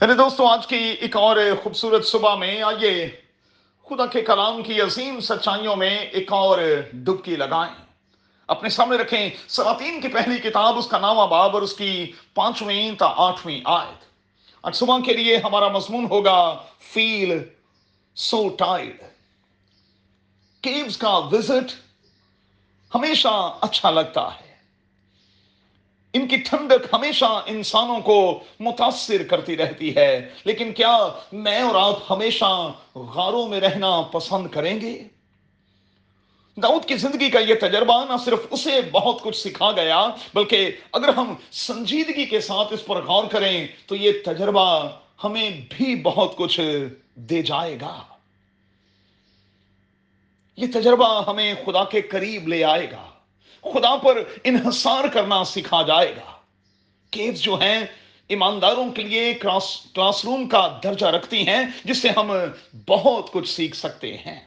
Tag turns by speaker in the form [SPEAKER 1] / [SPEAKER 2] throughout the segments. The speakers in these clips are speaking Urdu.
[SPEAKER 1] میرے دوستوں آج کی ایک اور خوبصورت صبح میں آئیے خدا کے کلام کی عظیم سچائیوں میں ایک اور ڈبکی لگائیں۔ اپنے سامنے رکھیں سلاطین کی پہلی کتاب، اس کا نام باب اور اس کی پانچویں تا آٹھویں آیت۔ آج صبح کے لیے ہمارا مضمون ہوگا فیل سو ٹائڈ کیوز کا وزٹ ہمیشہ اچھا لگتا ہے۔ ان کی ٹھنڈک ہمیشہ انسانوں کو متاثر کرتی رہتی ہے۔ لیکن کیا میں اور آپ ہمیشہ غاروں میں رہنا پسند کریں گے؟ داؤد کی زندگی کا یہ تجربہ نہ صرف اسے بہت کچھ سکھا گیا، بلکہ اگر ہم سنجیدگی کے ساتھ اس پر غور کریں تو یہ تجربہ ہمیں بھی بہت کچھ دے جائے گا۔ یہ تجربہ ہمیں خدا کے قریب لے آئے گا۔ خدا پر انحصار کرنا سیکھا جائے گا۔ کیوز جو ہیں، ایمانداروں کے لیے کلاس کلاس روم کا درجہ رکھتی ہیں، جس سے ہم بہت کچھ سیکھ سکتے ہیں۔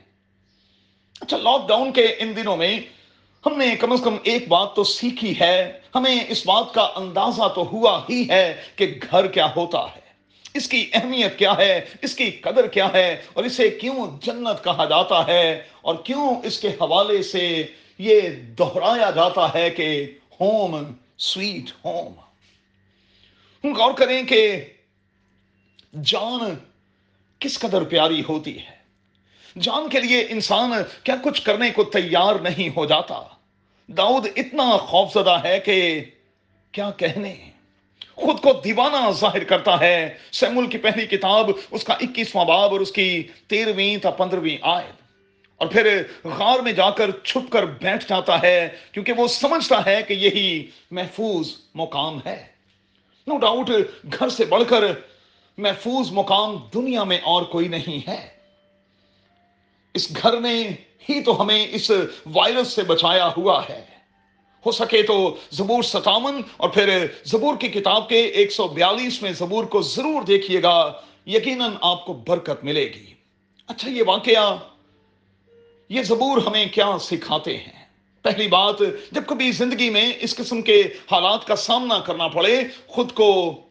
[SPEAKER 1] اچھا لاک ڈاؤن کے ان دنوں میں ہم نے کم از کم ایک بات تو سیکھی ہے۔ ہمیں اس بات کا اندازہ تو ہوا ہی ہے کہ گھر کیا ہوتا ہے۔ اس کی اہمیت کیا ہے؟ اس کی قدر کیا ہے؟ اور اسے کیوں جنت کہا جاتا ہے؟ اور کیوں اس کے حوالے سے یہ دہرایا جاتا ہے کہ ہوم سویٹ ہوم. ہم غور کریں کہ جان کس قدر پیاری ہوتی ہے؟ جان کے لیے انسان کیا کچھ کرنے کو تیار نہیں ہو جاتا؟ داؤد اتنا خوف زدہ ہے کہ کیا کہنے؟ خود کو دیوانہ ظاہر کرتا ہے۔ سیمول کی پہلی کتاب اس کا اکیسواں باب اور اس کی تیرہویں تا پندرہویں آیت۔ اور پھر غار میں جا کر چھپ کر بیٹھ جاتا ہے، کیونکہ وہ سمجھتا ہے کہ یہی محفوظ مقام ہے۔ نو ڈاؤٹ گھر سے بڑھ کر محفوظ مقام دنیا میں اور کوئی نہیں ہے۔ اس گھر نے ہی تو ہمیں اس وائرس سے بچایا ہوا ہے۔ ہو سکے تو زبور ستاون اور پھر زبور کی کتاب کے ایک سو بیالیس میں زبور کو ضرور دیکھیے گا، یقیناً آپ کو برکت ملے گی۔ اچھا یہ واقعہ یہ زبور ہمیں کیا سکھاتے ہیں؟ پہلی بات، جب کبھی زندگی میں اس قسم کے حالات کا سامنا کرنا پڑے، خود کو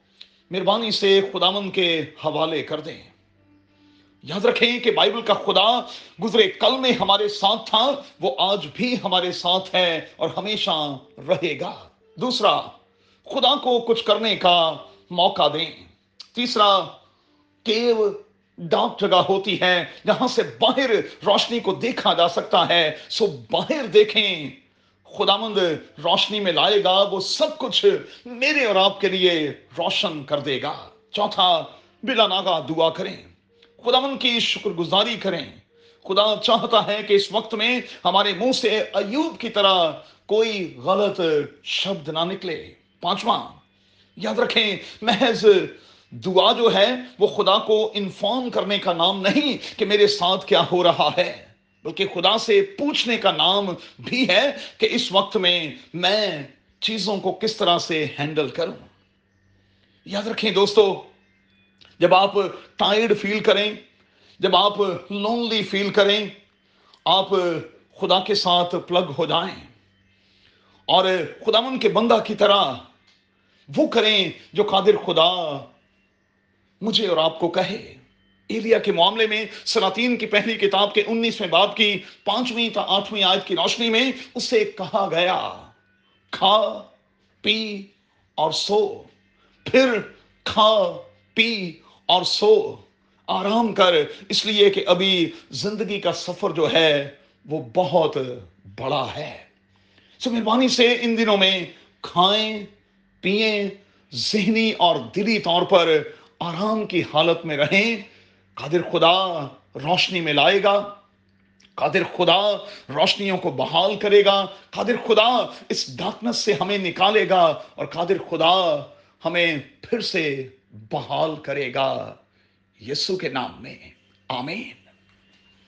[SPEAKER 1] مہربانی سے خداون کے حوالے کر دیں۔ یاد رکھیں کہ بائبل کا خدا گزرے کل میں ہمارے ساتھ تھا، وہ آج بھی ہمارے ساتھ ہے اور ہمیشہ رہے گا۔ دوسرا، خدا کو کچھ کرنے کا موقع دیں۔ تیسرا، کیو ڈاک جگہ ہوتی ہے جہاں سے باہر روشنی کو دیکھا جا سکتا ہے۔ سو باہر دیکھیں۔ خدا مند روشنی میں لائے گا، وہ سب کچھ میرے اور آپ کے لیے روشن کر دے گا۔ چوتھا، بلا ناگا دعا کریں۔ خدا مند کی شکر گزاری کریں۔ خدا چاہتا ہے کہ اس وقت میں ہمارے منہ سے ایوب کی طرح کوئی غلط شبد نہ نکلے۔ پانچواں، یاد رکھیں، محض دعا جو ہے وہ خدا کو انفارم کرنے کا نام نہیں کہ میرے ساتھ کیا ہو رہا ہے، بلکہ خدا سے پوچھنے کا نام بھی ہے کہ اس وقت میں میں چیزوں کو کس طرح سے ہینڈل کروں۔ یاد رکھیں دوستو، جب آپ ٹائرڈ فیل کریں، جب آپ لونلی فیل کریں، آپ خدا کے ساتھ پلگ ہو جائیں۔ اور خدا من کے بندہ کی طرح وہ کریں جو قادر خدا مجھے اور آپ کو کہے۔ ایلیا کے معاملے میں سلاطین کی پہلی کتاب کے انیسویں باب کی پانچویں تا آٹھویں آیت کی روشنی میں اسے کہا گیا، کھا، پی اور سو۔ پھر کھا، پی اور سو۔ آرام کر، اس لیے کہ ابھی زندگی کا سفر جو ہے وہ بہت بڑا ہے۔ سو مہربانی سے ان دنوں میں کھائیں، پیئیں، ذہنی اور دلی طور پر آرام کی حالت میں رہیں۔ قادر خدا روشنی میں لائے گا۔ قادر خدا روشنیوں کو بحال کرے گا۔ قادر خدا اس ڈاکنس سے ہمیں نکالے گا۔ اور قادر خدا ہمیں پھر سے بحال کرے گا۔ یسو کے نام میں۔ آمین۔